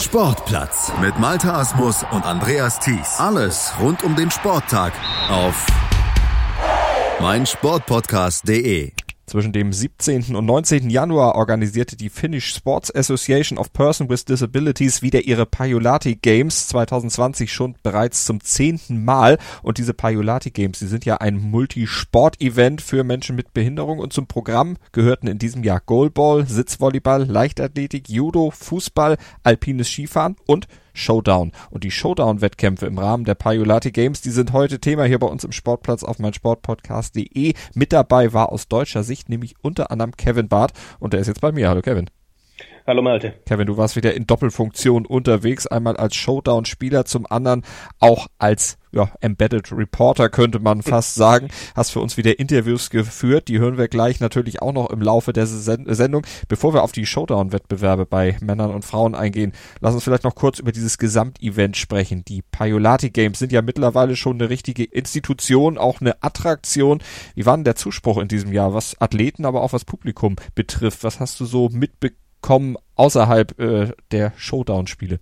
Sportplatz mit Malta Asmus und Andreas Thies. Alles rund um den Sporttag auf meinsportpodcast.de. Zwischen dem 17. und 19. Januar organisierte die Finnish Sports Association of Persons with Disabilities wieder ihre Pajolati Games 2020 schon bereits zum zehnten Mal. Und diese Pajolati Games, die sind ja ein Multisport-Event für Menschen mit Behinderung und zum Programm gehörten in diesem Jahr Goalball, Sitzvolleyball, Leichtathletik, Judo, Fußball, alpines Skifahren und Showdown. Und die Showdown-Wettkämpfe im Rahmen der Paiolati Games, die sind heute Thema hier bei uns im Sportplatz auf meinsportpodcast.de. Mit dabei war aus deutscher Sicht nämlich unter anderem Kevin Barth und der ist jetzt bei mir. Hallo Kevin. Hallo Malte. Kevin, du warst wieder in Doppelfunktion unterwegs, einmal als Showdown-Spieler, zum anderen auch als ja, Embedded Reporter könnte man fast sagen. Hast für uns wieder Interviews geführt, die hören wir gleich natürlich auch noch im Laufe der Sendung. Bevor wir auf die Showdown-Wettbewerbe bei Männern und Frauen eingehen, lass uns vielleicht noch kurz über dieses Gesamtevent sprechen. Die Paiolati Games sind ja mittlerweile schon eine richtige Institution, auch eine Attraktion. Wie war denn der Zuspruch in diesem Jahr, was Athleten, aber auch was Publikum betrifft? Was hast du so mitbekommen? Kommen außerhalb äh, der Showdown-Spiele?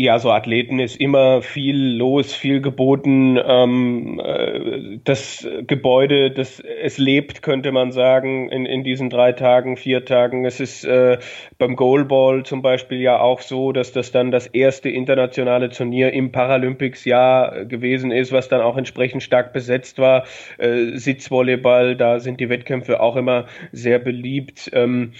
Ja, so Athleten ist immer viel los, viel geboten. Ähm, äh, das Gebäude, das es lebt, könnte man sagen, in, in diesen drei Tagen, vier Tagen. Es ist äh, beim Goalball zum Beispiel ja auch so, dass das dann das erste internationale Turnier im Paralympics-Jahr gewesen ist, was dann auch entsprechend stark besetzt war. Äh, Sitzvolleyball, da sind die Wettkämpfe auch immer sehr beliebt. Ähm,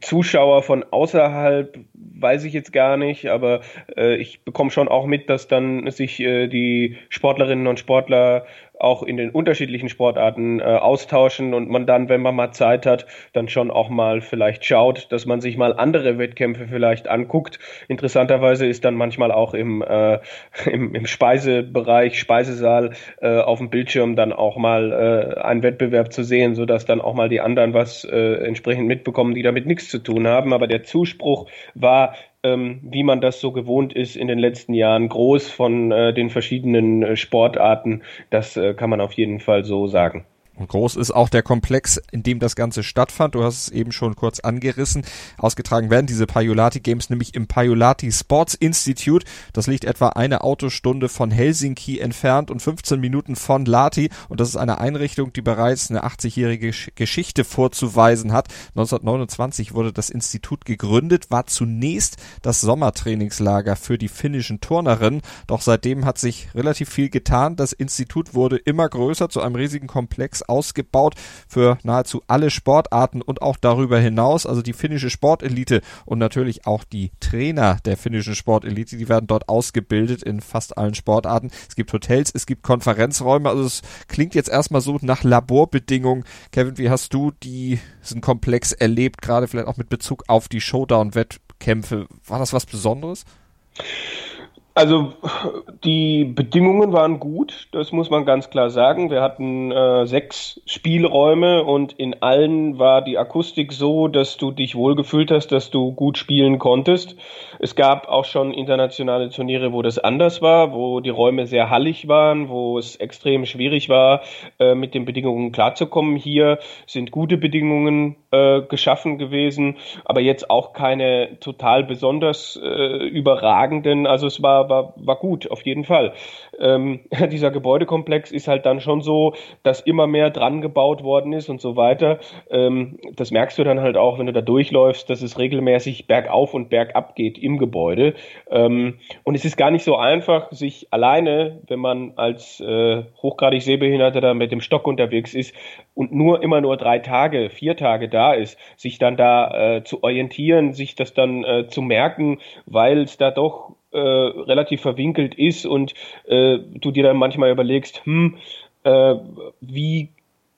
Zuschauer von außerhalb weiß ich jetzt gar nicht, aber äh, ich bekomme schon auch mit, dass dann sich äh, die Sportlerinnen und Sportler auch in den unterschiedlichen Sportarten äh, austauschen und man dann, wenn man mal Zeit hat, dann schon auch mal vielleicht schaut, dass man sich mal andere Wettkämpfe vielleicht anguckt. Interessanterweise ist dann manchmal auch im, äh, im, im Speisebereich, Speisesaal äh, auf dem Bildschirm dann auch mal äh, ein Wettbewerb zu sehen, sodass dann auch mal die anderen was äh, entsprechend mitbekommen, die damit nichts zu tun haben. Aber der Zuspruch war ähm, wie man das so gewohnt ist in den letzten Jahren, groß von äh, den verschiedenen äh, Sportarten. Das äh, kann man auf jeden Fall so sagen. Und groß ist auch der Komplex, in dem das Ganze stattfand. Du hast es eben schon kurz angerissen. Ausgetragen werden diese Paiolati Games nämlich im Paiolati Sports Institute. Das liegt etwa eine Autostunde von Helsinki entfernt und 15 Minuten von Lati. Und das ist eine Einrichtung, die bereits eine 80-jährige Geschichte vorzuweisen hat. 1929 wurde das Institut gegründet, war zunächst das Sommertrainingslager für die finnischen Turnerinnen. Doch seitdem hat sich relativ viel getan. Das Institut wurde immer größer zu einem riesigen Komplex ausgebaut für nahezu alle Sportarten und auch darüber hinaus. Also die finnische Sportelite und natürlich auch die Trainer der finnischen Sportelite, die werden dort ausgebildet in fast allen Sportarten. Es gibt Hotels, es gibt Konferenzräume. Also es klingt jetzt erstmal so nach Laborbedingungen. Kevin, wie hast du diesen Komplex erlebt, gerade vielleicht auch mit Bezug auf die Showdown-Wettkämpfe? War das was Besonderes? Also die Bedingungen waren gut, das muss man ganz klar sagen. Wir hatten äh, sechs Spielräume und in allen war die Akustik so, dass du dich wohlgefühlt hast, dass du gut spielen konntest. Es gab auch schon internationale Turniere, wo das anders war, wo die Räume sehr hallig waren, wo es extrem schwierig war, äh, mit den Bedingungen klarzukommen. Hier sind gute Bedingungen äh, geschaffen gewesen, aber jetzt auch keine total besonders äh, überragenden. Also es war, war, war gut, auf jeden Fall. Ähm, dieser Gebäudekomplex ist halt dann schon so, dass immer mehr dran gebaut worden ist und so weiter. Ähm, das merkst du dann halt auch, wenn du da durchläufst, dass es regelmäßig bergauf und bergab geht im Gebäude. Ähm, und es ist gar nicht so einfach, sich alleine, wenn man als äh, hochgradig Sehbehinderter da mit dem Stock unterwegs ist und nur immer nur drei Tage, vier Tage da ist, sich dann da äh, zu orientieren, sich das dann äh, zu merken, weil es da doch äh, relativ verwinkelt ist und äh, du dir dann manchmal überlegst, hm, äh, wie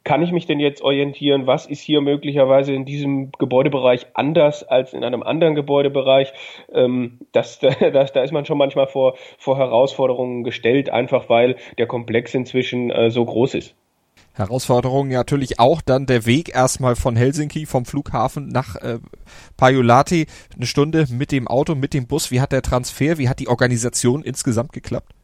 kann ich mich denn jetzt orientieren? Was ist hier möglicherweise in diesem Gebäudebereich anders als in einem anderen Gebäudebereich? Ähm, das, das, da ist man schon manchmal vor, vor Herausforderungen gestellt, einfach weil der Komplex inzwischen äh, so groß ist. Herausforderung natürlich auch dann der Weg erstmal von Helsinki vom Flughafen nach äh, Pajulati. Eine Stunde mit dem Auto, mit dem Bus. Wie hat der Transfer, wie hat die Organisation insgesamt geklappt?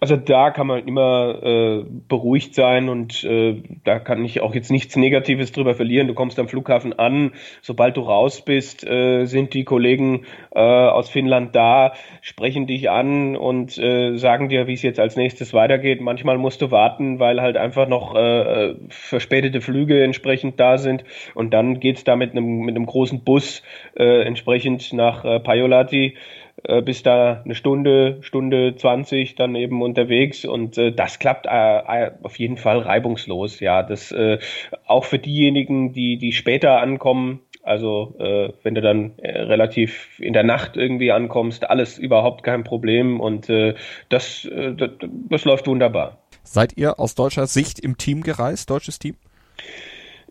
Also da kann man immer äh, beruhigt sein und äh, da kann ich auch jetzt nichts Negatives drüber verlieren. Du kommst am Flughafen an, sobald du raus bist, äh, sind die Kollegen äh, aus Finnland da, sprechen dich an und äh, sagen dir, wie es jetzt als nächstes weitergeht. Manchmal musst du warten, weil halt einfach noch äh, verspätete Flüge entsprechend da sind und dann geht's da mit einem mit einem großen Bus äh, entsprechend nach äh, Pajolati äh, bis da eine Stunde, Stunde 20 dann eben unterwegs und äh, das klappt äh, äh, auf jeden Fall reibungslos. Ja, das äh, auch für diejenigen, die die später ankommen. Also äh, wenn du dann äh, relativ in der Nacht irgendwie ankommst, alles überhaupt kein Problem und äh, das, äh, das, das läuft wunderbar. Seid ihr aus deutscher Sicht im Team gereist, deutsches Team?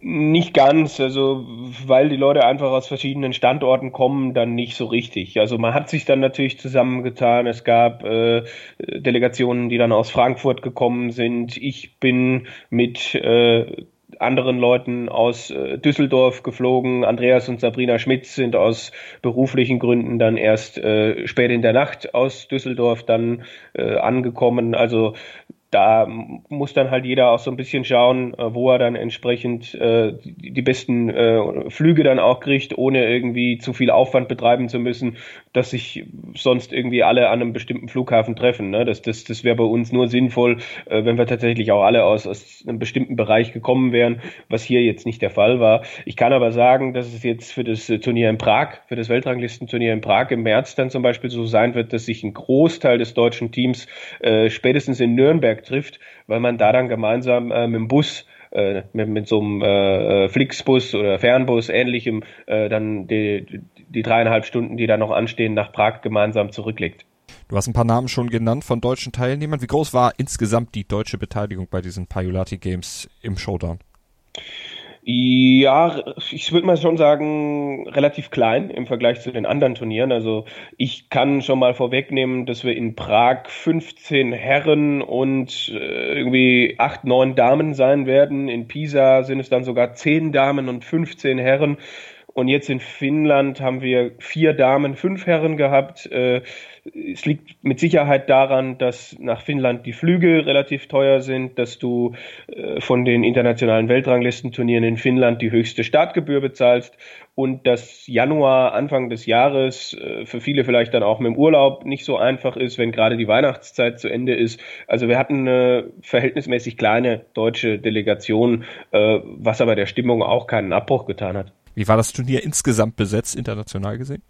Nicht ganz, also weil die Leute einfach aus verschiedenen Standorten kommen, dann nicht so richtig. Also man hat sich dann natürlich zusammengetan. Es gab äh, Delegationen, die dann aus Frankfurt gekommen sind. Ich bin mit äh, anderen Leuten aus äh, Düsseldorf geflogen. Andreas und Sabrina Schmitz sind aus beruflichen Gründen dann erst äh, spät in der Nacht aus Düsseldorf dann äh, angekommen. Also da muss dann halt jeder auch so ein bisschen schauen, äh, wo er dann entsprechend äh, die, besten äh, Flüge dann auch kriegt, ohne irgendwie zu viel Aufwand betreiben zu müssen, dass sich sonst irgendwie alle an einem bestimmten Flughafen treffen. Ne? Das, das, das wäre bei uns nur sinnvoll, äh, wenn wir tatsächlich auch alle aus, aus einem bestimmten Bereich gekommen wären, was hier jetzt nicht der Fall war. Ich kann aber sagen, dass es jetzt für das Turnier in Prag, für das Weltranglistenturnier in Prag im März dann zum Beispiel so sein wird, dass sich ein Großteil des deutschen Teams äh, spätestens in Nürnberg Nürnberg trifft, weil man da dann gemeinsam äh, mit dem Bus äh, mit, mit so einem äh, äh, Flixbus oder Fernbus ähnlichem äh, dann die, die dreieinhalb Stunden, die da noch anstehen, nach Prag gemeinsam zurücklegt. Du hast ein paar Namen schon genannt von deutschen Teilnehmern. Wie groß war insgesamt die deutsche Beteiligung bei diesen Paiolati Games im Showdown? Ja, ich würde mal schon sagen, relativ klein im Vergleich zu den anderen Turnieren. Also ich kann schon mal vorwegnehmen, dass wir in Prag 15 Herren und äh, irgendwie 8, 9 Damen sein werden. In Pisa sind es dann sogar 10 Damen und 15 Herren. Und jetzt in Finnland haben wir vier Damen, fünf Herren gehabt. Äh, es liegt mit Sicherheit daran, dass nach Finnland die Flüge relativ teuer sind, dass du äh, von den internationalen Weltranglistenturnieren in Finnland die höchste Startgebühr bezahlst und dass Januar, Anfang des Jahres äh, für viele vielleicht dann auch mit dem Urlaub nicht so einfach ist, wenn gerade die Weihnachtszeit zu Ende ist. Also wir hatten eine verhältnismäßig kleine deutsche Delegation, was aber der Stimmung auch keinen Abbruch getan hat. Wie war das Turnier insgesamt besetzt, international gesehen?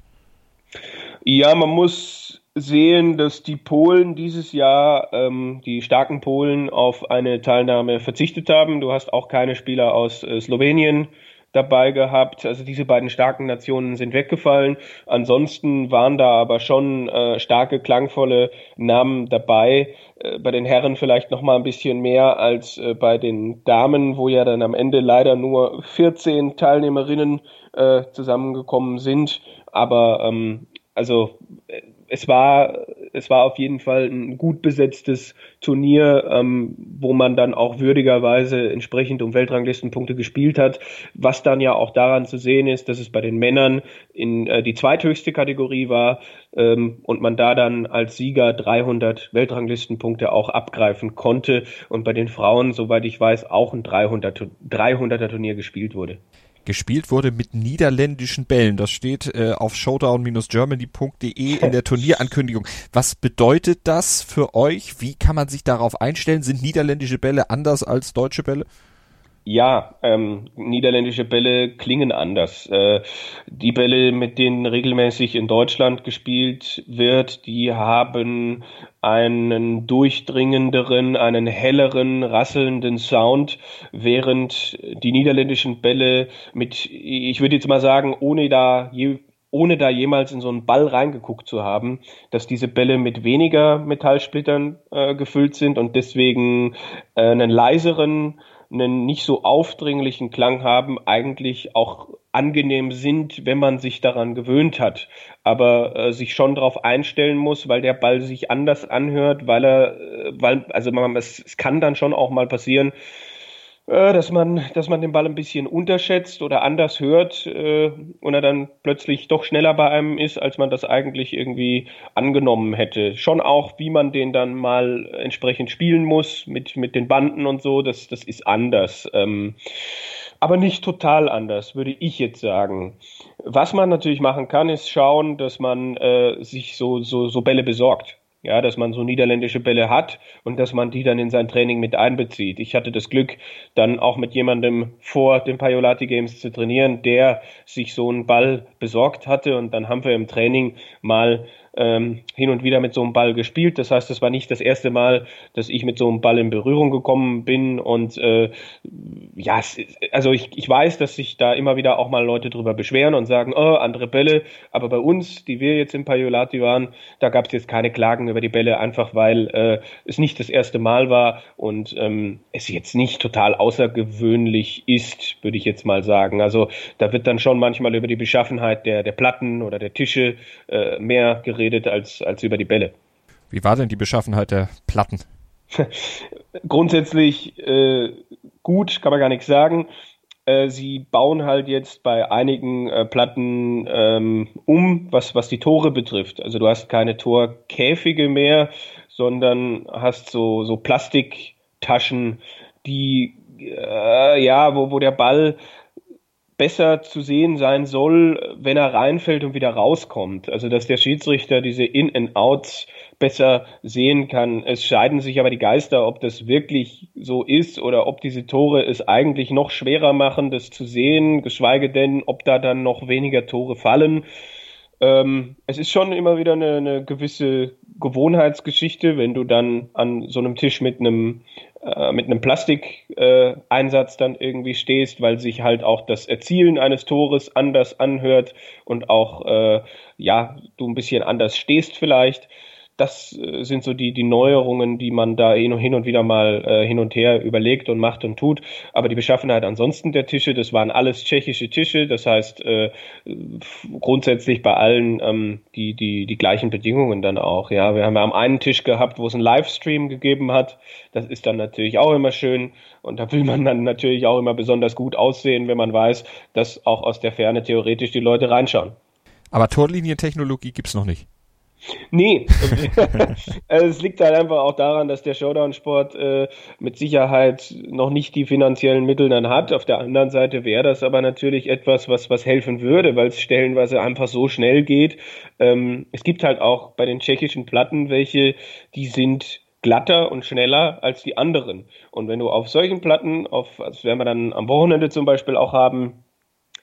Ja, man muss sehen, dass die Polen dieses Jahr, ähm, die starken Polen, auf eine Teilnahme verzichtet haben. Du hast auch keine Spieler aus äh, Slowenien dabei gehabt. Also diese beiden starken Nationen sind weggefallen. Ansonsten waren da aber schon äh, starke, klangvolle Namen dabei. Äh, bei den Herren vielleicht noch mal ein bisschen mehr als äh, bei den Damen, wo ja dann am Ende leider nur 14 Teilnehmerinnen äh, zusammengekommen sind. Aber ähm, also äh, es war, es war auf jeden Fall ein gut besetztes Turnier, ähm, wo man dann auch würdigerweise entsprechend um Weltranglistenpunkte gespielt hat, was dann ja auch daran zu sehen ist, dass es bei den Männern in äh, die zweithöchste Kategorie war ähm, und man da dann als Sieger 300 Weltranglistenpunkte auch abgreifen konnte und bei den Frauen, soweit ich weiß, auch ein 300, 300er Turnier gespielt wurde gespielt wurde mit niederländischen Bällen. Das steht äh, auf showdown-germany.de in der Turnierankündigung. Was bedeutet das für euch? Wie kann man sich darauf einstellen? Sind niederländische Bälle anders als deutsche Bälle? Ja, ähm, niederländische Bälle klingen anders. Äh, die Bälle, mit denen regelmäßig in Deutschland gespielt wird, die haben einen durchdringenderen, einen helleren, rasselnden Sound, während die niederländischen Bälle mit, ich würde jetzt mal sagen, ohne da je ohne da jemals in so einen Ball reingeguckt zu haben, dass diese Bälle mit weniger Metallsplittern äh, gefüllt sind und deswegen äh, einen leiseren einen nicht so aufdringlichen Klang haben, eigentlich auch angenehm sind, wenn man sich daran gewöhnt hat, aber äh, sich schon darauf einstellen muss, weil der Ball sich anders anhört, weil er, äh, weil, also man, es, es kann dann schon auch mal passieren, dass man, dass man den Ball ein bisschen unterschätzt oder anders hört äh, und er dann plötzlich doch schneller bei einem ist, als man das eigentlich irgendwie angenommen hätte. Schon auch, wie man den dann mal entsprechend spielen muss mit, mit den Banden und so, das, das ist anders. Ähm, aber nicht total anders, würde ich jetzt sagen. Was man natürlich machen kann, ist schauen, dass man äh, sich so, so, so Bälle besorgt. Ja, dass man so niederländische Bälle hat und dass man die dann in sein Training mit einbezieht. Ich hatte das Glück, dann auch mit jemandem vor den Paiolati Games zu trainieren, der sich so einen Ball besorgt hatte und dann haben wir im Training mal ähm, hin und wieder mit so einem Ball gespielt. Das heißt, es war nicht das erste Mal, dass ich mit so einem Ball in Berührung gekommen bin. Und äh, ja, also ich, ich weiß, dass sich da immer wieder auch mal Leute drüber beschweren und sagen, oh, andere Bälle. Aber bei uns, die wir jetzt im Paiolati waren, da gab es jetzt keine Klagen über die Bälle, einfach weil äh, es nicht das erste Mal war und ähm, es jetzt nicht total außergewöhnlich ist, würde ich jetzt mal sagen. Also da wird dann schon manchmal über die Beschaffenheit der, der Platten oder der Tische äh, mehr geredet geredet als, als über die Bälle. Wie war denn die Beschaffenheit der Platten? Grundsätzlich äh, gut, kann man gar nichts sagen. Äh, sie bauen halt jetzt bei einigen äh, Platten ähm, um, was, was die Tore betrifft. Also du hast keine Torkäfige mehr, sondern hast so, so Plastiktaschen, die äh, ja, wo, wo der Ball besser zu sehen sein soll, wenn er reinfällt und wieder rauskommt. Also dass der Schiedsrichter diese In-and-Outs besser sehen kann. Es scheiden sich aber die Geister, ob das wirklich so ist oder ob diese Tore es eigentlich noch schwerer machen, das zu sehen, geschweige denn, ob da dann noch weniger Tore fallen. Ähm, es ist schon immer wieder eine, eine gewisse Gewohnheitsgeschichte, wenn du dann an so einem Tisch mit einem äh, mit einem Plastikeinsatz dann irgendwie stehst, weil sich halt auch das Erzielen eines Tores anders anhört und auch äh, ja du ein bisschen anders stehst vielleicht das äh, sind so die, die Neuerungen, die man da hin und wieder mal äh, hin und her überlegt und macht und tut. Aber die Beschaffenheit ansonsten der Tische, das waren alles tschechische Tische, das heißt äh, grundsätzlich bei allen ähm, die, die, die gleichen Bedingungen dann auch. Ja, wir haben ja am einen Tisch gehabt, wo es einen Livestream gegeben hat. Das ist dann natürlich auch immer schön. Und da will man dann natürlich auch immer besonders gut aussehen, wenn man weiß, dass auch aus der Ferne theoretisch die Leute reinschauen. Aber Torlinientechnologie gibt's noch nicht. Nee, also es liegt halt einfach auch daran, dass der Showdown-Sport äh, mit Sicherheit noch nicht die finanziellen Mittel dann hat. Auf der anderen Seite wäre das aber natürlich etwas, was, was helfen würde, weil es stellenweise einfach so schnell geht. Ähm, es gibt halt auch bei den tschechischen Platten welche, die sind glatter und schneller als die anderen. Und wenn du auf solchen Platten, auf, das werden wir dann am Wochenende zum Beispiel auch haben,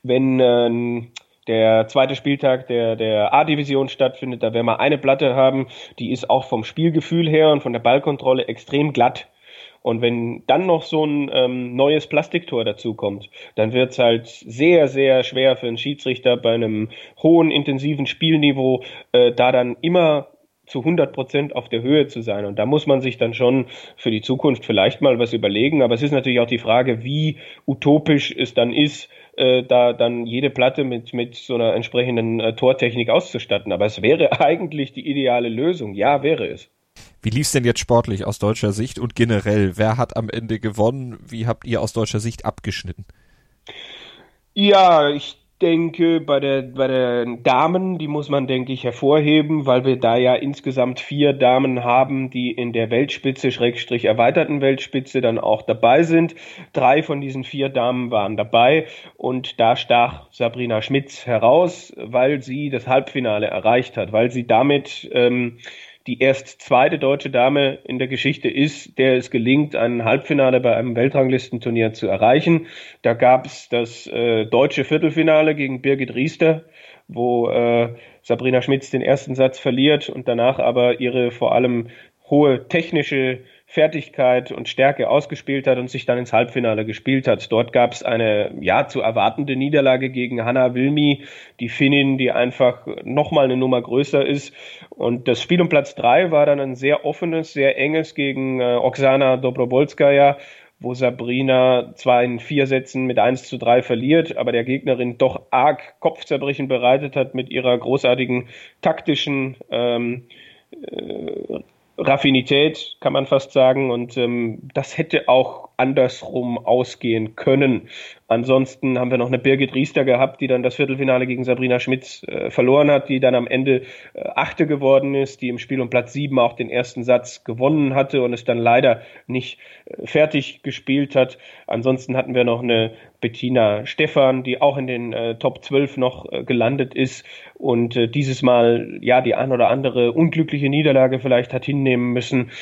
wenn äh, der zweite Spieltag der, der A-Division stattfindet. Da werden wir eine Platte haben, die ist auch vom Spielgefühl her und von der Ballkontrolle extrem glatt. Und wenn dann noch so ein ähm, neues Plastiktor dazukommt, dann wird es halt sehr, sehr schwer für einen Schiedsrichter bei einem hohen, intensiven Spielniveau, äh, da dann immer zu 100 Prozent auf der Höhe zu sein. Und da muss man sich dann schon für die Zukunft vielleicht mal was überlegen. Aber es ist natürlich auch die Frage, wie utopisch es dann ist, äh, da dann jede Platte mit, mit so einer entsprechenden äh, Tortechnik auszustatten. Aber es wäre eigentlich die ideale Lösung. Ja, wäre es. Wie lief's denn jetzt sportlich aus deutscher Sicht und generell? Wer hat am Ende gewonnen? Wie habt ihr aus deutscher Sicht abgeschnitten? Ja, ich denke, bei der, bei den Damen, die muss man, denke ich, hervorheben, weil wir da ja insgesamt vier Damen haben, die in der Weltspitze, Schrägstrich erweiterten Weltspitze dann auch dabei sind. Drei von diesen vier Damen waren dabei und da stach Sabrina Schmitz heraus, weil sie das Halbfinale erreicht hat, weil sie damit ähm, die erst zweite deutsche Dame in der Geschichte ist, der es gelingt, ein Halbfinale bei einem Weltranglistenturnier zu erreichen. Da gab es das äh, deutsche Viertelfinale gegen Birgit Riester, wo äh, Sabrina Schmitz den ersten Satz verliert und danach aber ihre vor allem hohe technische Fertigkeit und Stärke ausgespielt hat und sich dann ins Halbfinale gespielt hat. Dort gab es eine ja zu erwartende Niederlage gegen Hanna Wilmi, die Finnin, die einfach nochmal eine Nummer größer ist. Und das Spiel um Platz drei war dann ein sehr offenes, sehr enges gegen äh, Oksana Dobrobolskaya wo Sabrina zwar in vier Sätzen mit 1 zu 3 verliert, aber der Gegnerin doch arg Kopfzerbrechen bereitet hat mit ihrer großartigen taktischen ähm, äh, Raffinität, kann man fast sagen. Und ähm, das hätte auch andersrum ausgehen können. Ansonsten haben wir noch eine Birgit Riester gehabt, die dann das Viertelfinale gegen Sabrina Schmitz äh, verloren hat, die dann am Ende äh, Achte geworden ist, die im Spiel um Platz sieben auch den ersten Satz gewonnen hatte und es dann leider nicht äh, fertig gespielt hat. Ansonsten hatten wir noch eine Bettina Stephan, die auch in den äh, Top 12 noch äh, gelandet ist und äh, dieses Mal ja die ein oder andere unglückliche Niederlage vielleicht hat hinnehmen müssen.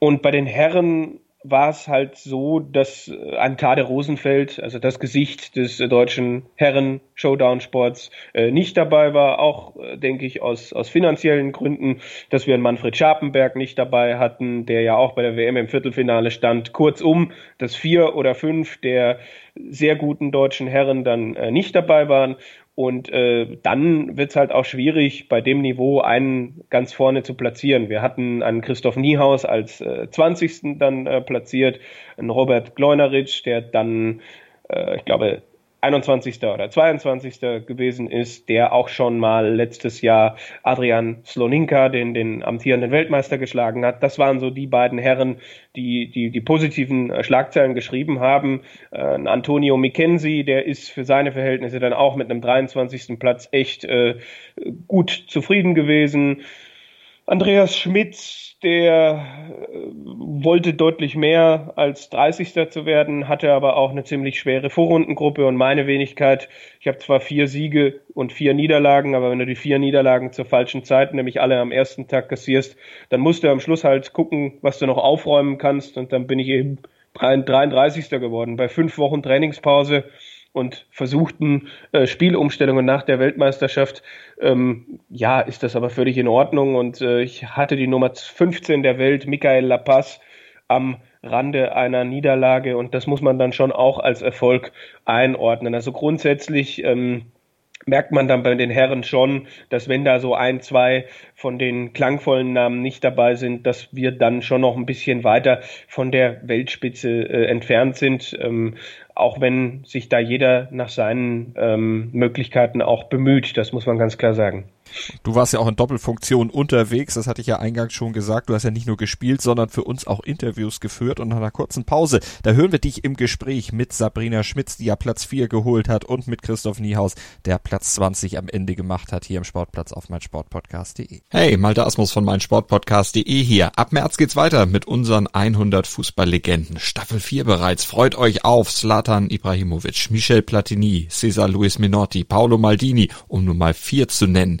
Und bei den Herren war es halt so, dass äh, Antade Rosenfeld, also das Gesicht des äh, deutschen Herren-Showdown-Sports, äh, nicht dabei war. Auch, denke ich, aus, aus finanziellen Gründen, dass wir einen Manfred Scharpenberg nicht dabei hatten, der ja auch bei der WM im Viertelfinale stand. Kurzum, dass vier oder fünf der sehr guten deutschen Herren dann nicht dabei waren. Und äh, dann wird es halt auch schwierig, bei dem Niveau einen ganz vorne zu platzieren. Wir hatten einen Christoph Niehaus als äh, 20. dann äh, platziert, einen Robert Gleuneritsch, der dann, äh, ich glaube, 21. oder 22. gewesen ist, der auch schon mal letztes Jahr Adrian Sloninka, den, den amtierenden Weltmeister, geschlagen hat. Das waren so die beiden Herren, die die, die positiven Schlagzeilen geschrieben haben. Äh, Antonio Mackenzie, der ist für seine Verhältnisse dann auch mit einem 23. Platz echt äh, gut zufrieden gewesen. Andreas Schmitz, der äh, wollte deutlich mehr als 30. zu werden, hatte aber auch eine ziemlich schwere Vorrundengruppe und meine Wenigkeit. Ich habe zwar vier Siege und vier Niederlagen, aber wenn du die vier Niederlagen zur falschen Zeit, nämlich alle am ersten Tag kassierst, dann musst du am Schluss halt gucken, was du noch aufräumen kannst und dann bin ich eben 33. geworden. Bei fünf Wochen Trainingspause und versuchten äh, Spielumstellungen nach der Weltmeisterschaft, ähm, ja, ist das aber völlig in Ordnung. Und äh, ich hatte die Nummer 15 der Welt, Michael Lapaz, am Rande einer Niederlage und das muss man dann schon auch als Erfolg einordnen. Also grundsätzlich ähm, merkt man dann bei den Herren schon, dass wenn da so ein, zwei von den klangvollen Namen nicht dabei sind, dass wir dann schon noch ein bisschen weiter von der Weltspitze äh, entfernt sind, ähm, auch wenn sich da jeder nach seinen ähm, Möglichkeiten auch bemüht, das muss man ganz klar sagen. Du warst ja auch in Doppelfunktion unterwegs, das hatte ich ja eingangs schon gesagt. Du hast ja nicht nur gespielt, sondern für uns auch Interviews geführt. Und nach einer kurzen Pause, da hören wir dich im Gespräch mit Sabrina Schmitz, die ja Platz 4 geholt hat, und mit Christoph Niehaus, der Platz 20 am Ende gemacht hat, hier im Sportplatz auf meinsportpodcast.de. Hey, Malte Asmus von meinsportpodcast.de hier. Ab März geht's weiter mit unseren 100 Fußballlegenden. Staffel 4 bereits. Freut euch auf Slatan Ibrahimovic, Michel Platini, Cesar Luis Minotti, Paolo Maldini, um nur mal vier zu nennen.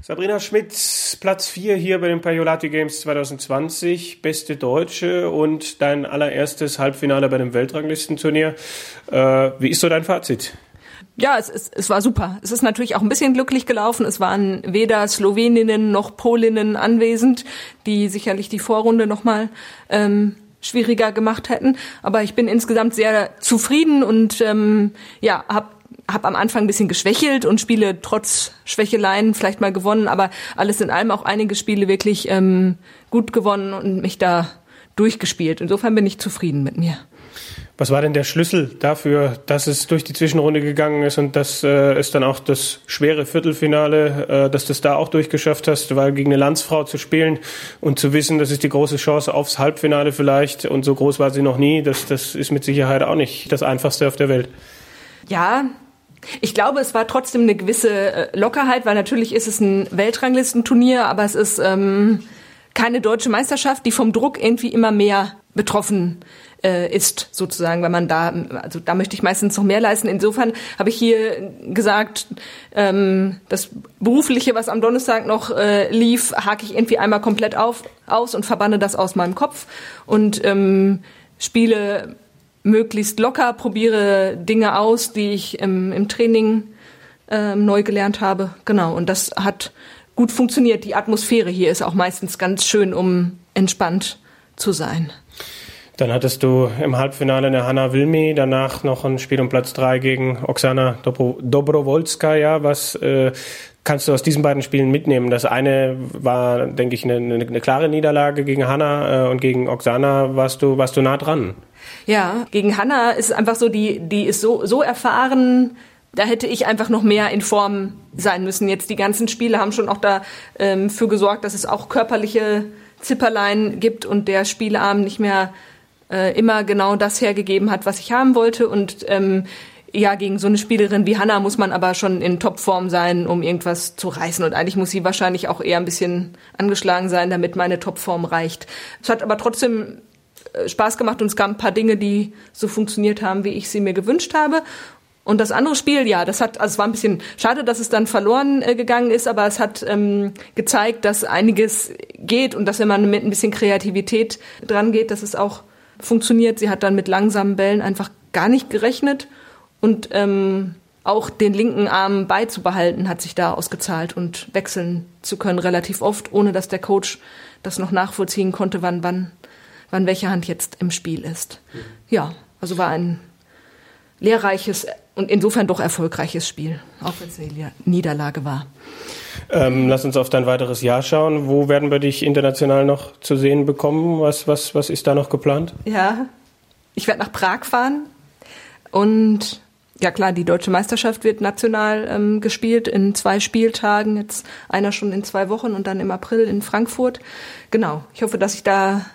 Sabrina Schmitz, Platz 4 hier bei den Pajolati Games 2020, beste Deutsche und dein allererstes Halbfinale bei dem Weltranglistenturnier. Äh, wie ist so dein Fazit? Ja, es, es, es war super. Es ist natürlich auch ein bisschen glücklich gelaufen. Es waren weder Sloweninnen noch Polinnen anwesend, die sicherlich die Vorrunde nochmal ähm, schwieriger gemacht hätten. Aber ich bin insgesamt sehr zufrieden und ähm, ja, habe habe am Anfang ein bisschen geschwächelt und Spiele trotz Schwächeleien vielleicht mal gewonnen, aber alles in allem auch einige Spiele wirklich ähm, gut gewonnen und mich da durchgespielt. Insofern bin ich zufrieden mit mir. Was war denn der Schlüssel dafür, dass es durch die Zwischenrunde gegangen ist und dass äh, es dann auch das schwere Viertelfinale, äh, dass du es da auch durchgeschafft hast, weil gegen eine Landsfrau zu spielen und zu wissen, das ist die große Chance aufs Halbfinale vielleicht und so groß war sie noch nie, das, das ist mit Sicherheit auch nicht das Einfachste auf der Welt. Ja, ich glaube, es war trotzdem eine gewisse äh, Lockerheit, weil natürlich ist es ein Weltranglistenturnier, aber es ist ähm, keine deutsche Meisterschaft, die vom Druck irgendwie immer mehr betroffen äh, ist, sozusagen, weil man da, also da möchte ich meistens noch mehr leisten. Insofern habe ich hier gesagt, ähm, das Berufliche, was am Donnerstag noch äh, lief, hake ich irgendwie einmal komplett auf, aus und verbanne das aus meinem Kopf und ähm, spiele möglichst locker, probiere Dinge aus, die ich im, im Training ähm, neu gelernt habe. Genau, und das hat gut funktioniert. Die Atmosphäre hier ist auch meistens ganz schön, um entspannt zu sein. Dann hattest du im Halbfinale eine Hanna Wilmi, danach noch ein Spiel um Platz drei gegen Oksana Dobrowolskaja. Was äh, kannst du aus diesen beiden Spielen mitnehmen? Das eine war, denke ich, eine, eine klare Niederlage gegen Hanna äh, und gegen Oksana warst du, warst du nah dran. Ja, gegen Hanna ist einfach so, die, die ist so, so erfahren, da hätte ich einfach noch mehr in Form sein müssen. Jetzt die ganzen Spiele haben schon auch dafür ähm, gesorgt, dass es auch körperliche Zipperlein gibt und der Spieleabend nicht mehr äh, immer genau das hergegeben hat, was ich haben wollte. Und ähm, ja, gegen so eine Spielerin wie Hanna muss man aber schon in Topform sein, um irgendwas zu reißen. Und eigentlich muss sie wahrscheinlich auch eher ein bisschen angeschlagen sein, damit meine Topform reicht. Es hat aber trotzdem Spaß gemacht und es gab ein paar Dinge, die so funktioniert haben, wie ich sie mir gewünscht habe. Und das andere Spiel, ja, das hat, also es war ein bisschen schade, dass es dann verloren äh, gegangen ist, aber es hat ähm, gezeigt, dass einiges geht und dass wenn man mit ein bisschen Kreativität dran geht, dass es auch funktioniert. Sie hat dann mit langsamen Bällen einfach gar nicht gerechnet und ähm, auch den linken Arm beizubehalten hat sich da ausgezahlt und wechseln zu können relativ oft, ohne dass der Coach das noch nachvollziehen konnte, wann wann wann welche Hand jetzt im Spiel ist. Ja, also war ein lehrreiches und insofern doch erfolgreiches Spiel, auch wenn es eine Niederlage war. Ähm, lass uns auf dein weiteres Jahr schauen. Wo werden wir dich international noch zu sehen bekommen? Was, was, was ist da noch geplant? Ja, ich werde nach Prag fahren und ja klar, die deutsche Meisterschaft wird national ähm, gespielt in zwei Spieltagen, jetzt einer schon in zwei Wochen und dann im April in Frankfurt. Genau, ich hoffe, dass ich da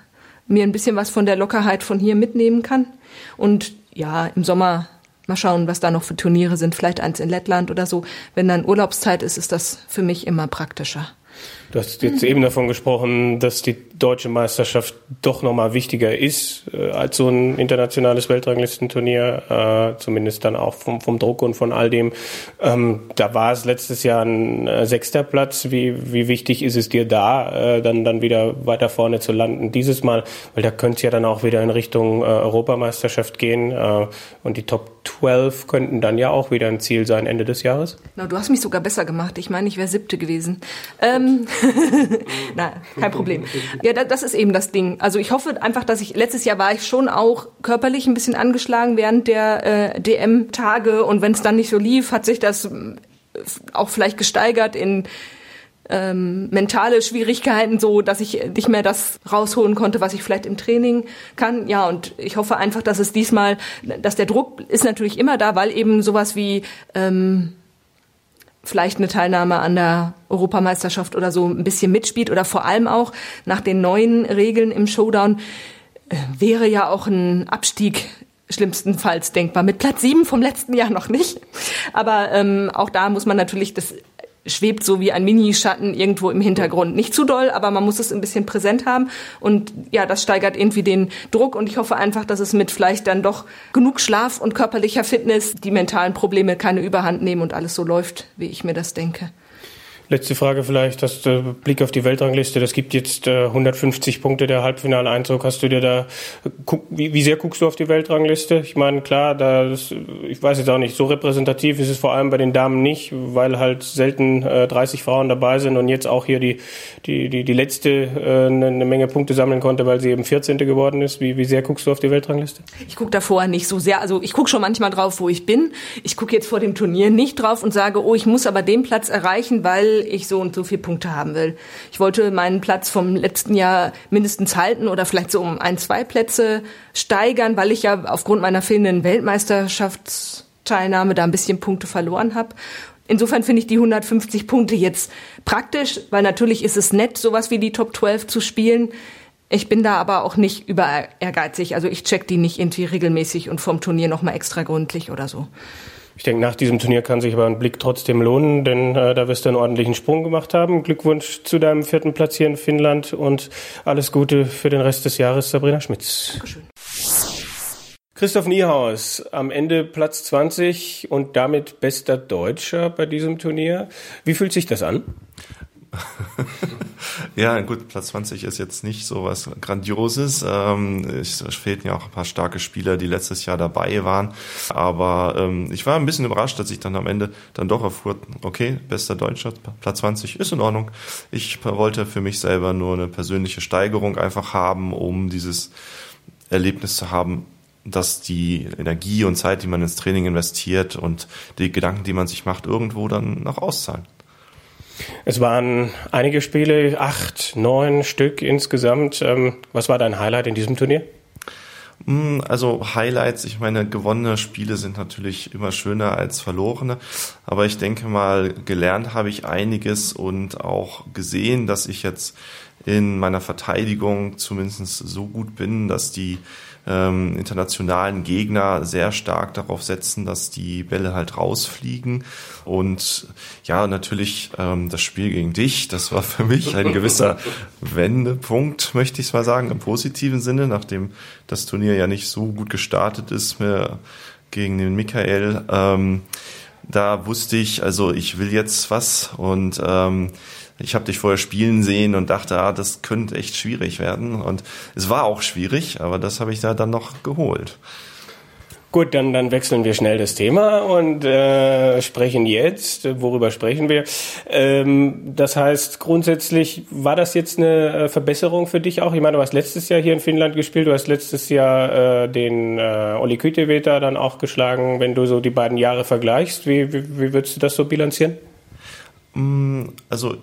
mir ein bisschen was von der Lockerheit von hier mitnehmen kann. Und ja, im Sommer Mal schauen, was da noch für Turniere sind. Vielleicht eins in Lettland oder so. Wenn dann Urlaubszeit ist, ist das für mich immer praktischer. Du hast jetzt eben davon gesprochen, dass die deutsche Meisterschaft doch nochmal wichtiger ist äh, als so ein internationales Weltranglistenturnier, äh, zumindest dann auch vom, vom Druck und von all dem. Ähm, da war es letztes Jahr ein äh, sechster Platz. Wie, wie wichtig ist es dir da, äh, dann, dann wieder weiter vorne zu landen dieses Mal? Weil da könnte es ja dann auch wieder in Richtung äh, Europameisterschaft gehen äh, und die Top 12 könnten dann ja auch wieder ein Ziel sein Ende des Jahres. Na, du hast mich sogar besser gemacht. Ich meine, ich wäre siebte gewesen. Ähm, Na, kein Problem. Ja, das ist eben das Ding. Also ich hoffe einfach, dass ich letztes Jahr war ich schon auch körperlich ein bisschen angeschlagen während der äh, DM-Tage und wenn es dann nicht so lief, hat sich das äh, auch vielleicht gesteigert in ähm, mentale Schwierigkeiten, so dass ich nicht mehr das rausholen konnte, was ich vielleicht im Training kann. Ja, und ich hoffe einfach, dass es diesmal, dass der Druck ist natürlich immer da, weil eben sowas wie ähm, vielleicht eine Teilnahme an der Europameisterschaft oder so ein bisschen mitspielt oder vor allem auch nach den neuen Regeln im Showdown äh, wäre ja auch ein Abstieg schlimmstenfalls denkbar. Mit Platz sieben vom letzten Jahr noch nicht. Aber ähm, auch da muss man natürlich das schwebt so wie ein Minischatten irgendwo im Hintergrund. Nicht zu doll, aber man muss es ein bisschen präsent haben. Und ja, das steigert irgendwie den Druck. Und ich hoffe einfach, dass es mit vielleicht dann doch genug Schlaf und körperlicher Fitness die mentalen Probleme keine Überhand nehmen und alles so läuft, wie ich mir das denke. Letzte Frage vielleicht, hast du Blick auf die Weltrangliste. Das gibt jetzt äh, 150 Punkte der Halbfinaleinzug. Hast du dir da, wie, sehr guckst du auf die Weltrangliste? Ich meine, klar, da das, ich weiß jetzt auch nicht, so repräsentativ ist es vor allem bei den Damen nicht, weil halt selten äh, 30 Frauen dabei sind und jetzt auch hier die, die, die, die letzte äh, eine, eine Menge Punkte sammeln konnte, weil sie eben 14. geworden ist. Wie, wie sehr guckst du auf die Weltrangliste? Ich gucke davor nicht so sehr. Also ich gucke schon manchmal drauf, wo ich bin. Ich gucke jetzt vor dem Turnier nicht drauf und sage, oh, ich muss aber den Platz erreichen, weil ich so und so viele Punkte haben will. Ich wollte meinen Platz vom letzten Jahr mindestens halten oder vielleicht so um ein, zwei Plätze steigern, weil ich ja aufgrund meiner fehlenden Weltmeisterschaftsteilnahme da ein bisschen Punkte verloren habe. Insofern finde ich die 150 Punkte jetzt praktisch, weil natürlich ist es nett, sowas wie die Top 12 zu spielen. Ich bin da aber auch nicht über ehrgeizig. Also ich check die nicht irgendwie regelmäßig und vom Turnier nochmal extra gründlich oder so. Ich denke, nach diesem Turnier kann sich aber ein Blick trotzdem lohnen, denn äh, da wirst du einen ordentlichen Sprung gemacht haben. Glückwunsch zu deinem vierten Platz hier in Finnland und alles Gute für den Rest des Jahres, Sabrina Schmitz. Dankeschön. Christoph Niehaus, am Ende Platz 20 und damit bester Deutscher bei diesem Turnier. Wie fühlt sich das an? ja, gut, Platz 20 ist jetzt nicht so was Grandioses. Ähm, es fehlten ja auch ein paar starke Spieler, die letztes Jahr dabei waren. Aber ähm, ich war ein bisschen überrascht, dass ich dann am Ende dann doch erfuhr, okay, bester Deutscher, Platz 20 ist in Ordnung. Ich wollte für mich selber nur eine persönliche Steigerung einfach haben, um dieses Erlebnis zu haben, dass die Energie und Zeit, die man ins Training investiert und die Gedanken, die man sich macht, irgendwo dann noch auszahlen. Es waren einige Spiele, acht, neun Stück insgesamt. Ähm, was war dein Highlight in diesem Turnier? Hm, also Highlights, ich meine, gewonnene Spiele sind natürlich immer schöner als verlorene, aber ich denke mal, gelernt habe ich einiges und auch gesehen, dass ich jetzt in meiner Verteidigung zumindest so gut bin, dass die ähm, internationalen Gegner sehr stark darauf setzen, dass die Bälle halt rausfliegen. Und ja, natürlich ähm, das Spiel gegen dich, das war für mich ein gewisser Wendepunkt, möchte ich mal sagen, im positiven Sinne, nachdem das Turnier ja nicht so gut gestartet ist mir gegen den Michael. Ähm, da wusste ich, also ich will jetzt was und ähm, ich habe dich vorher spielen sehen und dachte, ah, das könnte echt schwierig werden. Und es war auch schwierig, aber das habe ich da dann noch geholt. Gut, dann, dann wechseln wir schnell das Thema und äh, sprechen jetzt. Worüber sprechen wir? Ähm, das heißt, grundsätzlich war das jetzt eine äh, Verbesserung für dich auch? Ich meine, du hast letztes Jahr hier in Finnland gespielt, du hast letztes Jahr äh, den äh, Oli Kyteveta dann auch geschlagen. Wenn du so die beiden Jahre vergleichst, wie, wie, wie würdest du das so bilanzieren? Mm, also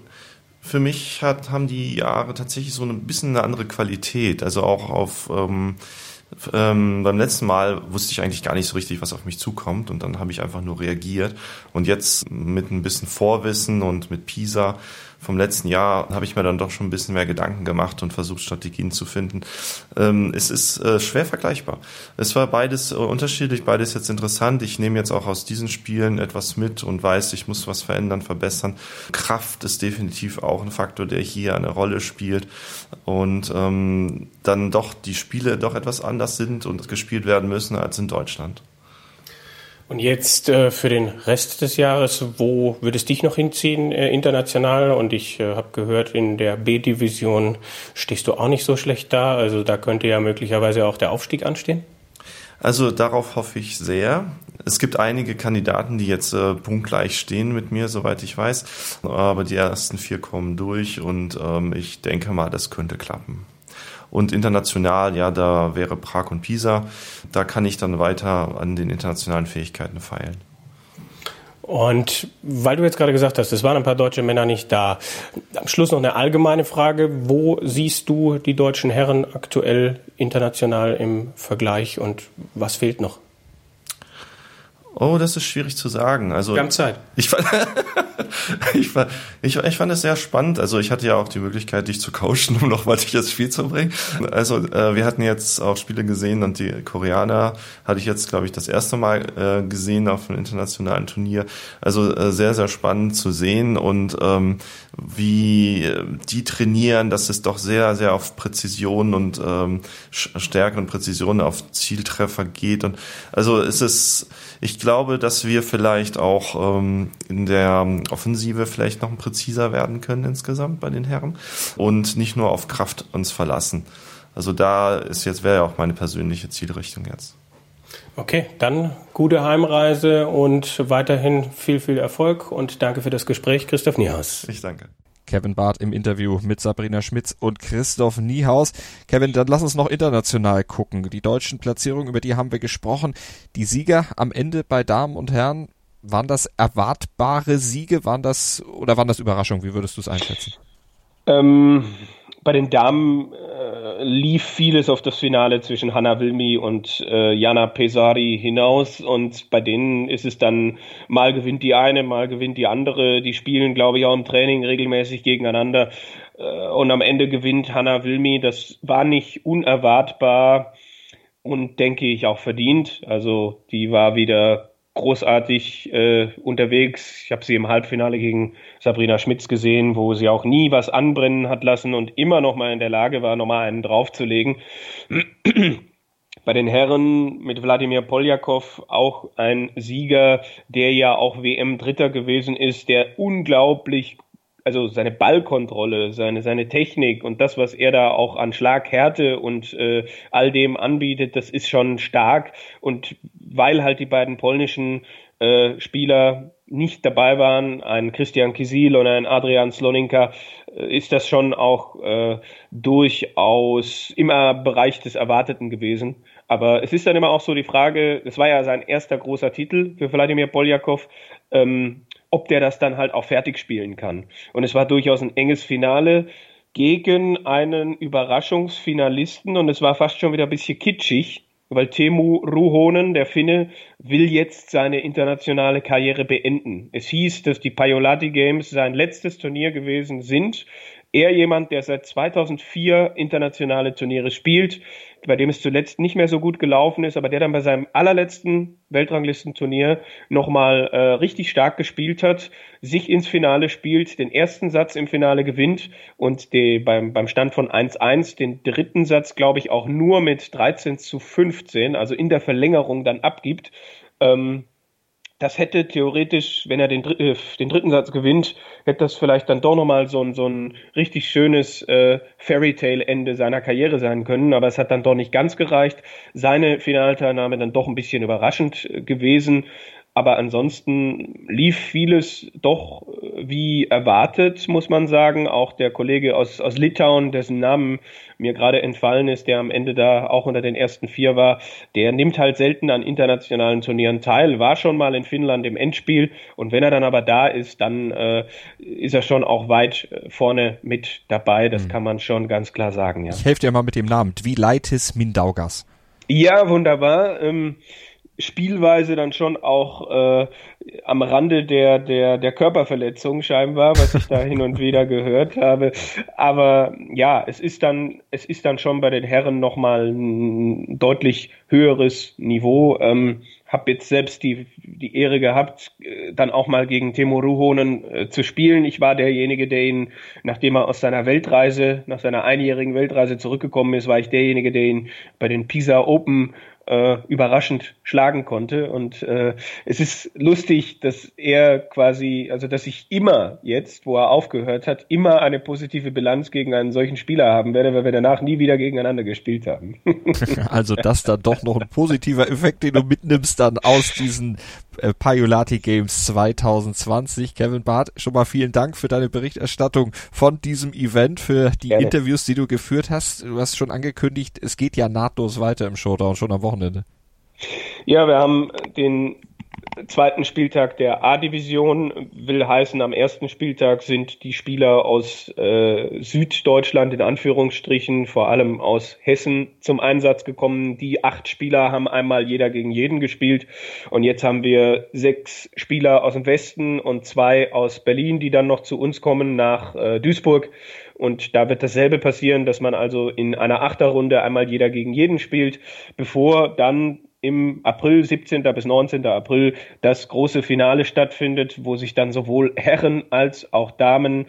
für mich hat, haben die Jahre tatsächlich so ein bisschen eine andere Qualität. Also auch auf ähm, ähm, beim letzten Mal wusste ich eigentlich gar nicht so richtig, was auf mich zukommt und dann habe ich einfach nur reagiert. Und jetzt mit ein bisschen Vorwissen und mit Pisa vom letzten Jahr habe ich mir dann doch schon ein bisschen mehr Gedanken gemacht und versucht, Strategien zu finden. Ähm, es ist äh, schwer vergleichbar. Es war beides äh, unterschiedlich, beides jetzt interessant. Ich nehme jetzt auch aus diesen Spielen etwas mit und weiß, ich muss was verändern, verbessern. Kraft ist definitiv auch ein Faktor, der hier eine Rolle spielt. Und ähm, dann doch die Spiele doch etwas anders sind und gespielt werden müssen als in Deutschland. Und jetzt äh, für den Rest des Jahres, wo würde es dich noch hinziehen äh, international? Und ich äh, habe gehört, in der B-Division stehst du auch nicht so schlecht da. Also da könnte ja möglicherweise auch der Aufstieg anstehen. Also darauf hoffe ich sehr. Es gibt einige Kandidaten, die jetzt äh, punktgleich stehen mit mir, soweit ich weiß. Aber die ersten vier kommen durch und ähm, ich denke mal, das könnte klappen. Und international, ja, da wäre Prag und Pisa. Da kann ich dann weiter an den internationalen Fähigkeiten feilen. Und weil du jetzt gerade gesagt hast, es waren ein paar deutsche Männer nicht da. Am Schluss noch eine allgemeine Frage. Wo siehst du die deutschen Herren aktuell international im Vergleich und was fehlt noch? Oh, das ist schwierig zu sagen. Also Wir haben Zeit. Ich fand, ich, fand, ich, ich fand es sehr spannend. Also ich hatte ja auch die Möglichkeit, dich zu coachen, um nochmal dich ins Spiel zu bringen. Also äh, wir hatten jetzt auch Spiele gesehen und die Koreaner hatte ich jetzt, glaube ich, das erste Mal äh, gesehen auf einem internationalen Turnier. Also äh, sehr, sehr spannend zu sehen und ähm, wie äh, die trainieren, dass es doch sehr, sehr auf Präzision und ähm, Stärke und Präzision auf Zieltreffer geht. Und also es ist ich glaube, dass wir vielleicht auch ähm, in der Offensive vielleicht noch präziser werden können insgesamt bei den Herren und nicht nur auf Kraft uns verlassen. Also da ist jetzt wäre ja auch meine persönliche Zielrichtung jetzt. Okay, dann gute Heimreise und weiterhin viel, viel Erfolg und danke für das Gespräch, Christoph Niehaus. Ich danke. Kevin Barth im Interview mit Sabrina Schmitz und Christoph Niehaus. Kevin, dann lass uns noch international gucken. Die deutschen Platzierungen, über die haben wir gesprochen. Die Sieger am Ende bei Damen und Herren, waren das erwartbare Siege? Waren das oder waren das Überraschungen? Wie würdest du es einschätzen? Ähm, bei den Damen äh, lief vieles auf das Finale zwischen Hanna Wilmi und äh, Jana Pesari hinaus und bei denen ist es dann mal gewinnt die eine, mal gewinnt die andere. Die spielen, glaube ich, auch im Training regelmäßig gegeneinander äh, und am Ende gewinnt Hanna Wilmi. Das war nicht unerwartbar und denke ich auch verdient. Also die war wieder großartig äh, unterwegs. Ich habe sie im Halbfinale gegen Sabrina Schmitz gesehen, wo sie auch nie was anbrennen hat lassen und immer noch mal in der Lage war, nochmal einen draufzulegen. Bei den Herren mit Wladimir Poljakov auch ein Sieger, der ja auch WM-Dritter gewesen ist, der unglaublich also seine Ballkontrolle, seine, seine Technik und das, was er da auch an Schlaghärte und äh, all dem anbietet, das ist schon stark. Und weil halt die beiden polnischen äh, Spieler nicht dabei waren, ein Christian Kisil oder ein Adrian Sloninka, äh, ist das schon auch äh, durchaus immer Bereich des Erwarteten gewesen. Aber es ist dann immer auch so die Frage, es war ja sein erster großer Titel für Wladimir Poljakov, ähm, ob der das dann halt auch fertig spielen kann. Und es war durchaus ein enges Finale gegen einen Überraschungsfinalisten und es war fast schon wieder ein bisschen kitschig, weil Temu Ruhonen, der Finne, will jetzt seine internationale Karriere beenden. Es hieß, dass die Pajolati Games sein letztes Turnier gewesen sind. Er jemand, der seit 2004 internationale Turniere spielt, bei dem es zuletzt nicht mehr so gut gelaufen ist, aber der dann bei seinem allerletzten Weltranglistenturnier nochmal äh, richtig stark gespielt hat, sich ins Finale spielt, den ersten Satz im Finale gewinnt und die, beim, beim Stand von 1-1 den dritten Satz, glaube ich, auch nur mit 13 zu 15, also in der Verlängerung dann abgibt. Ähm, das hätte theoretisch, wenn er den, äh, den dritten Satz gewinnt, hätte das vielleicht dann doch nochmal so ein, so ein richtig schönes äh, Fairy Tale Ende seiner Karriere sein können, aber es hat dann doch nicht ganz gereicht. Seine Finalteilnahme dann doch ein bisschen überraschend äh, gewesen. Aber ansonsten lief vieles doch äh, wie erwartet, muss man sagen. Auch der Kollege aus, aus Litauen, dessen Namen mir gerade entfallen ist, der am Ende da auch unter den ersten vier war, der nimmt halt selten an internationalen Turnieren teil, war schon mal in Finnland im Endspiel und wenn er dann aber da ist, dann äh, ist er schon auch weit äh, vorne mit dabei. Das mhm. kann man schon ganz klar sagen. Ja. Ich helfe dir mal mit dem Namen. Dvilaitis Mindaugas. Ja, wunderbar. Ähm, Spielweise dann schon auch äh, am Rande der, der, der Körperverletzung scheinbar, was ich da hin und wieder gehört habe. Aber ja, es ist dann, es ist dann schon bei den Herren nochmal ein deutlich höheres Niveau. Ähm, hab jetzt selbst die, die Ehre gehabt, äh, dann auch mal gegen Timo Ruhonen äh, zu spielen. Ich war derjenige, der ihn, nachdem er aus seiner Weltreise, nach seiner einjährigen Weltreise zurückgekommen ist, war ich derjenige, der ihn bei den Pisa Open äh, überraschend schlagen konnte. Und äh, es ist lustig, dass er quasi, also dass ich immer jetzt, wo er aufgehört hat, immer eine positive Bilanz gegen einen solchen Spieler haben werde, weil wir danach nie wieder gegeneinander gespielt haben. also das dann doch noch ein positiver Effekt, den du mitnimmst dann aus diesen äh, Paiolati Games 2020. Kevin Barth, schon mal vielen Dank für deine Berichterstattung von diesem Event, für die Gerne. Interviews, die du geführt hast. Du hast schon angekündigt, es geht ja nahtlos weiter im Showdown, schon am Wochenende. Wochenende? Ja, wir haben den zweiten Spieltag der A-Division. Will heißen, am ersten Spieltag sind die Spieler aus äh, Süddeutschland in Anführungsstrichen, vor allem aus Hessen, zum Einsatz gekommen. Die acht Spieler haben einmal jeder gegen jeden gespielt. Und jetzt haben wir sechs Spieler aus dem Westen und zwei aus Berlin, die dann noch zu uns kommen nach äh, Duisburg. Und da wird dasselbe passieren, dass man also in einer Achterrunde einmal jeder gegen jeden spielt, bevor dann im April, 17. bis 19. April, das große Finale stattfindet, wo sich dann sowohl Herren als auch Damen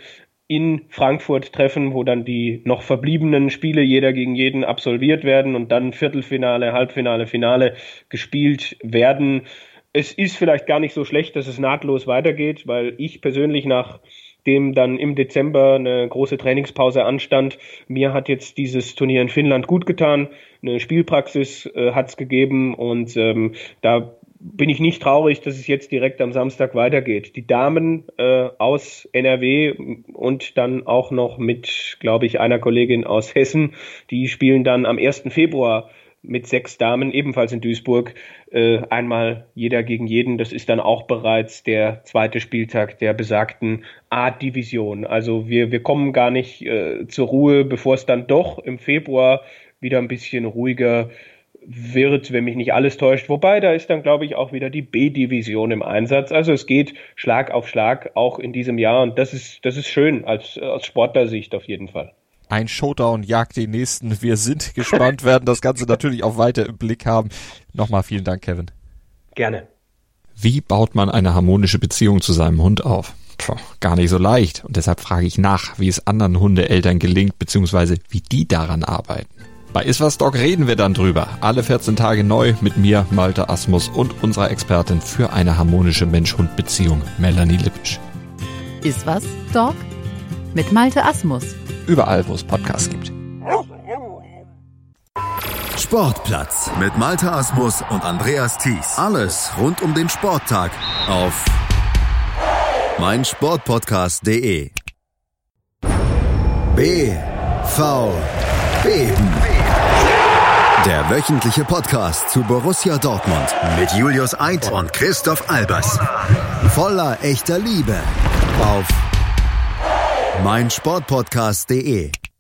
in Frankfurt treffen, wo dann die noch verbliebenen Spiele jeder gegen jeden absolviert werden und dann Viertelfinale, Halbfinale, Finale gespielt werden. Es ist vielleicht gar nicht so schlecht, dass es nahtlos weitergeht, weil ich persönlich nach dem dann im Dezember eine große Trainingspause anstand. Mir hat jetzt dieses Turnier in Finnland gut getan. Eine Spielpraxis äh, hat es gegeben und ähm, da bin ich nicht traurig, dass es jetzt direkt am Samstag weitergeht. Die Damen äh, aus NRW und dann auch noch mit, glaube ich, einer Kollegin aus Hessen, die spielen dann am 1. Februar mit sechs Damen, ebenfalls in Duisburg, äh, einmal jeder gegen jeden. Das ist dann auch bereits der zweite Spieltag der besagten A-Division. Also wir, wir kommen gar nicht äh, zur Ruhe, bevor es dann doch im Februar wieder ein bisschen ruhiger wird, wenn mich nicht alles täuscht. Wobei, da ist dann, glaube ich, auch wieder die B-Division im Einsatz. Also es geht Schlag auf Schlag auch in diesem Jahr und das ist, das ist schön als, aus Sportlersicht auf jeden Fall ein Showdown jagt den nächsten. Wir sind gespannt, werden das Ganze natürlich auch weiter im Blick haben. Nochmal vielen Dank, Kevin. Gerne. Wie baut man eine harmonische Beziehung zu seinem Hund auf? Puh, gar nicht so leicht. Und deshalb frage ich nach, wie es anderen Hundeeltern gelingt, beziehungsweise wie die daran arbeiten. Bei Iswas Dog reden wir dann drüber. Alle 14 Tage neu mit mir, Malte Asmus und unserer Expertin für eine harmonische Mensch-Hund-Beziehung, Melanie Lippisch. Iswas Dog mit Malte Asmus. Überall, wo es Podcasts gibt. Sportplatz mit Malte Asmus und Andreas Thies. Alles rund um den Sporttag auf meinsportpodcast.de. BV Beben. Der wöchentliche Podcast zu Borussia Dortmund mit Julius Eid und Christoph Albers. Voller echter Liebe auf meinsportpodcast.de.